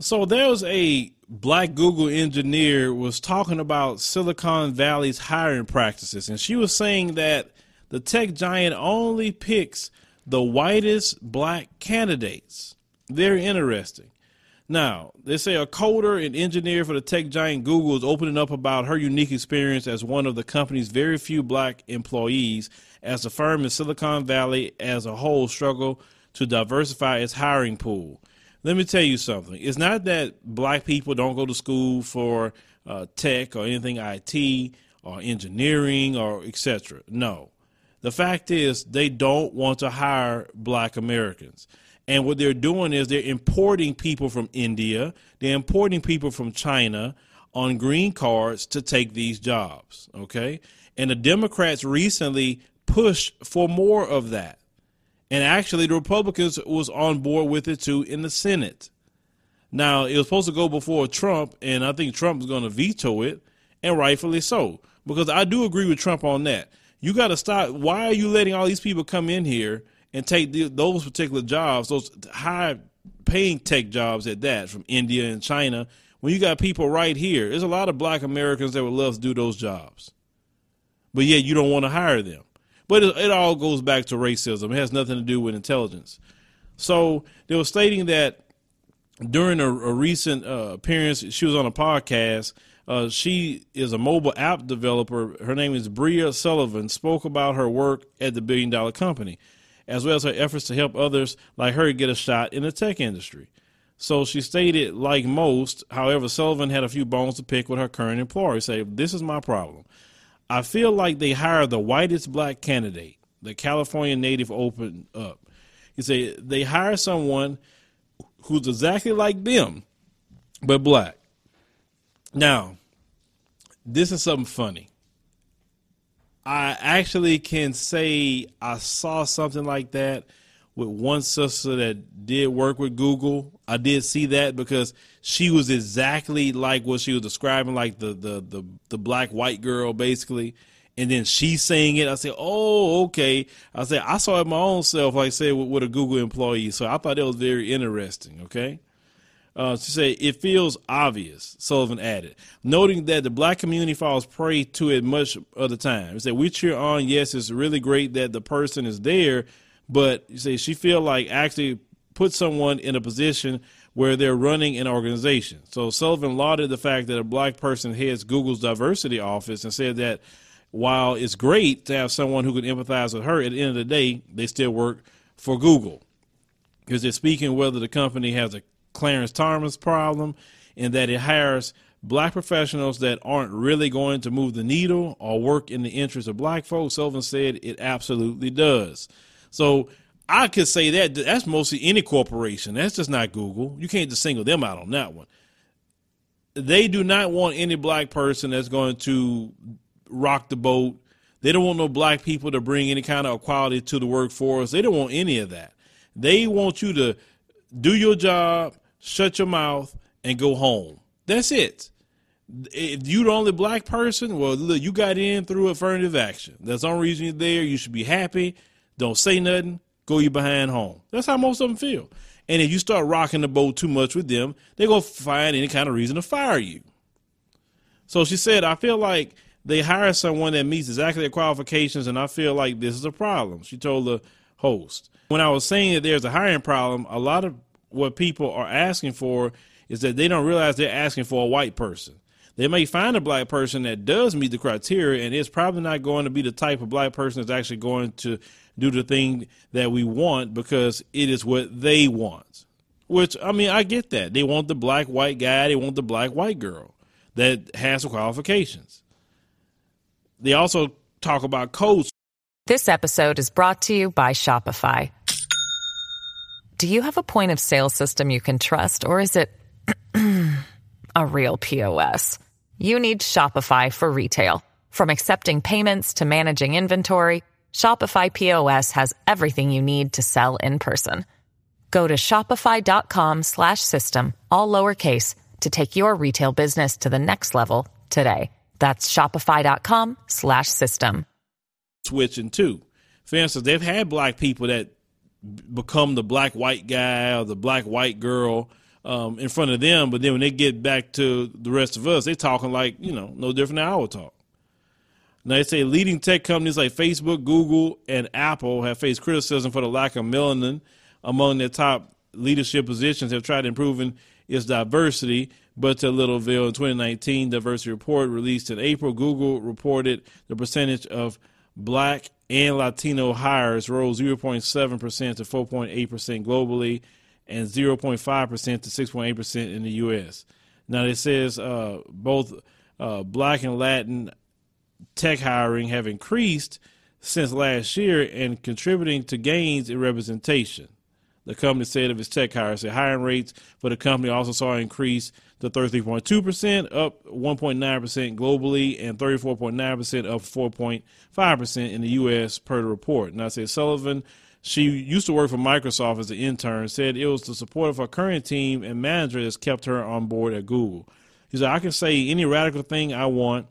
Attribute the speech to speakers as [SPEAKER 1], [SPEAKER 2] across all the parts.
[SPEAKER 1] So there's a black Google engineer was talking about Silicon Valley's hiring practices, and she was saying that the tech giant only picks the whitest black candidates. Very interesting. Now, they say a coder and engineer for the tech giant Google is opening up about her unique experience as one of the company's very few black employees as the firm in Silicon Valley as a whole struggle to diversify its hiring pool. Let me tell you something. It's not that black people don't go to school for uh, tech or anything IT or engineering or etc. No. The fact is they don't want to hire black Americans. And what they're doing is they're importing people from India, they're importing people from China on green cards to take these jobs. Okay. And the Democrats recently pushed for more of that. And actually, the Republicans was on board with it too in the Senate. Now, it was supposed to go before Trump, and I think Trump is going to veto it, and rightfully so, because I do agree with Trump on that. You got to stop. Why are you letting all these people come in here and take the, those particular jobs, those high paying tech jobs at that from India and China, when you got people right here. There's a lot of black Americans that would love to do those jobs. But yet you don't want to hire them. But it, it all goes back to racism. It has nothing to do with intelligence. So they were stating that during a, a recent uh, appearance, she was on a podcast. Uh, she is a mobile app developer. Her name is Bria Sullivan. Spoke about her work at the billion dollar company as well as her efforts to help others like her get a shot in the tech industry. So she stated, like most, however, Sullivan had a few bones to pick with her current employer. Say, this is my problem. I feel like they hired the whitest black candidate. The California native opened up. He said they hire someone who's exactly like them, but black. Now, this is something funny. I actually can say I saw something like that with one sister that did work with Google. I did see that because she was exactly like what she was describing, like the the the, the black white girl basically. And then she's saying it. I said, "Oh, okay." I said, "I saw it my own self, like I said, with, with a Google employee." So I thought that was very interesting. Okay. Uh, she said, it feels obvious, Sullivan added, noting that the black community falls prey to it much of the time. He said, we cheer on, yes, it's really great that the person is there, but you say she feel like actually put someone in a position where they're running an organization. So Sullivan lauded the fact that a black person heads Google's diversity office and said that while it's great to have someone who can empathize with her, at the end of the day, they still work for Google. Because they're speaking whether the company has a Clarence Thomas problem in that it hires black professionals that aren't really going to move the needle or work in the interest of black folks. Sullivan said it absolutely does. So I could say that that's mostly any corporation. That's just not Google. You can't just single them out on that one. They do not want any black person that's going to rock the boat. They don't want no black people to bring any kind of equality to the workforce. They don't want any of that. They want you to do your job, shut your mouth, and go home. That's it. If you're the only black person, well, look, you got in through affirmative action. That's the only reason you're there. You should be happy. Don't say nothing. Go you behind home. That's how most of them feel. And if you start rocking the boat too much with them, they're going to find any kind of reason to fire you. So she said, I feel like they hire someone that meets exactly their qualifications, and I feel like this is a problem. She told the host. When I was saying that there's a hiring problem, a lot of what people are asking for is that they don't realize they're asking for a white person. They may find a black person that does meet the criteria, and it's probably not going to be the type of black person that's actually going to do the thing that we want because it is what they want. Which, I mean, I get that. They want the black white guy, they want the black white girl that has the qualifications. They also talk about codes.
[SPEAKER 2] This episode is brought to you by Shopify. Do you have a point of sale system you can trust, or is it a real POS. You need Shopify for retail. From accepting payments to managing inventory, Shopify POS has everything you need to sell in person. Go to shopify.com slash system, all lowercase, to take your retail business to the next level today. That's shopify.com slash system.
[SPEAKER 1] Switching too. For instance, they've had black people that become the black white guy or the black white girl um, in front of them, but then when they get back to the rest of us, they're talking like, you know, no different than our talk. Now, they say leading tech companies like Facebook, Google, and Apple have faced criticism for the lack of melanin among their top leadership positions, have tried improving its diversity. But to Littleville in 2019 diversity report released in April, Google reported the percentage of black and Latino hires rose 0.7% to 4.8% globally and 0.5% to 6.8% in the U.S. Now, it says uh, both uh, black and Latin tech hiring have increased since last year and contributing to gains in representation. The company said of its tech hires, the hiring rates for the company also saw an increase to 33.2%, up 1.9% globally, and 34.9% up 4.5% in the U.S. per the report. Now, I said Sullivan, she used to work for Microsoft as an intern, said it was the support of her current team and manager that's kept her on board at Google. He said, I can say any radical thing I want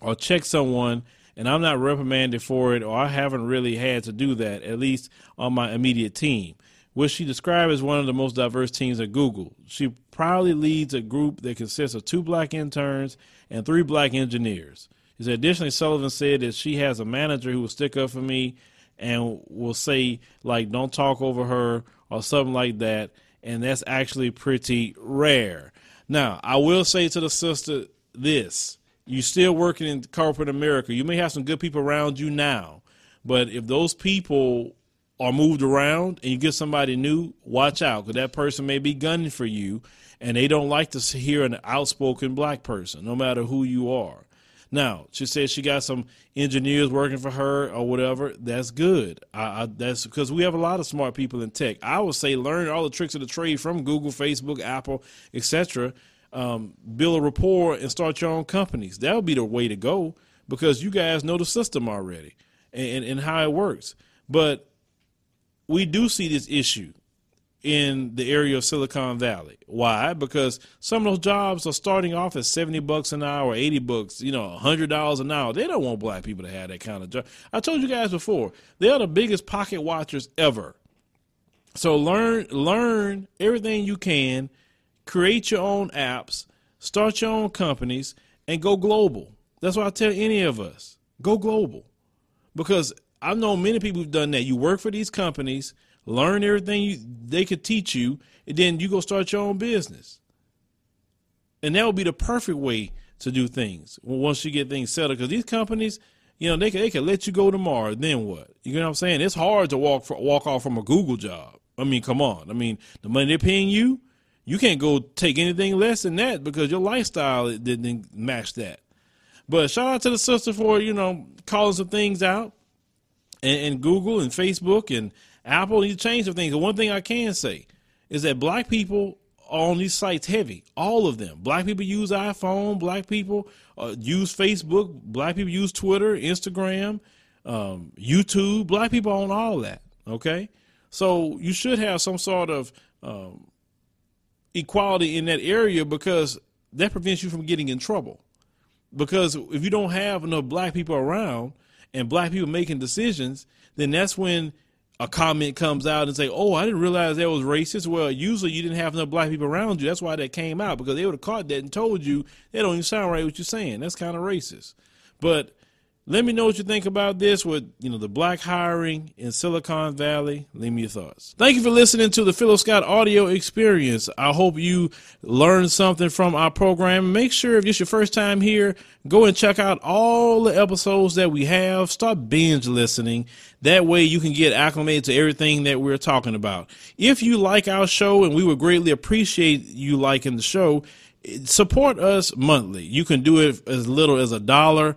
[SPEAKER 1] or check someone and I'm not reprimanded for it, or I haven't really had to do that, at least on my immediate team, which she described as one of the most diverse teams at Google. She proudly leads a group that consists of two black interns and three black engineers. He said, additionally, Sullivan said that she has a manager who will stick up for me and will say, like, don't talk over her or something like that. And that's actually pretty rare. Now, I will say to the sister this you're still working in corporate America. You may have some good people around you now, but if those people are moved around and you get somebody new, watch out because that person may be gunning for you and they don't like to hear an outspoken black person, no matter who you are. Now, she says she got some engineers working for her or whatever. That's good. I, I, that's because we have a lot of smart people in tech. I would say learn all the tricks of the trade from Google, Facebook, Apple, etc um, build a rapport and start your own companies. That would be the way to go because you guys know the system already and, and how it works. But we do see this issue in the area of Silicon Valley. Why? Because some of those jobs are starting off at 70 bucks an hour, 80 bucks, you know, $100 an hour. They don't want black people to have that kind of job. I told you guys before, they are the biggest pocket watchers ever. So learn learn everything you can create your own apps, start your own companies, and go global. That's what I tell any of us go global. Because I've known many people who've done that. You work for these companies, learn everything you, they could teach you, and then you go start your own business. And that would be the perfect way to do things once you get things settled. Because these companies, you know, they can, they can let you go tomorrow. Then what? You know what I'm saying? It's hard to walk for, walk off from a Google job. I mean, come on. I mean, the money they're paying you, you can't go take anything less than that because your lifestyle didn't match that. But shout out to the sister for you know calling some things out, and, and Google and Facebook and Apple need to change some things. The one thing I can say is that black people are on these sites heavy. All of them. Black people use iPhone. Black people uh, use Facebook. Black people use Twitter, Instagram, um, YouTube. Black people own all that. Okay, so you should have some sort of um, equality in that area because that prevents you from getting in trouble. Because if you don't have enough black people around and black people making decisions, then that's when a comment comes out and say, "Oh, I didn't realize that was racist." Well, usually you didn't have enough black people around you. That's why that came out because they would have caught that and told you that don't even sound right what you're saying. That's kind of racist. But let me know what you think about this with you know the black hiring in Silicon Valley. Leave me your thoughts. Thank you for listening to the Philo Scott audio experience. I hope you learned something from our program. Make sure if it's your first time here, go and check out all the episodes that we have. Start binge listening. That way you can get acclimated to everything that we're talking about. If you like our show, and we would greatly appreciate you liking the show, eh, support us monthly. You can do it as little as a dollar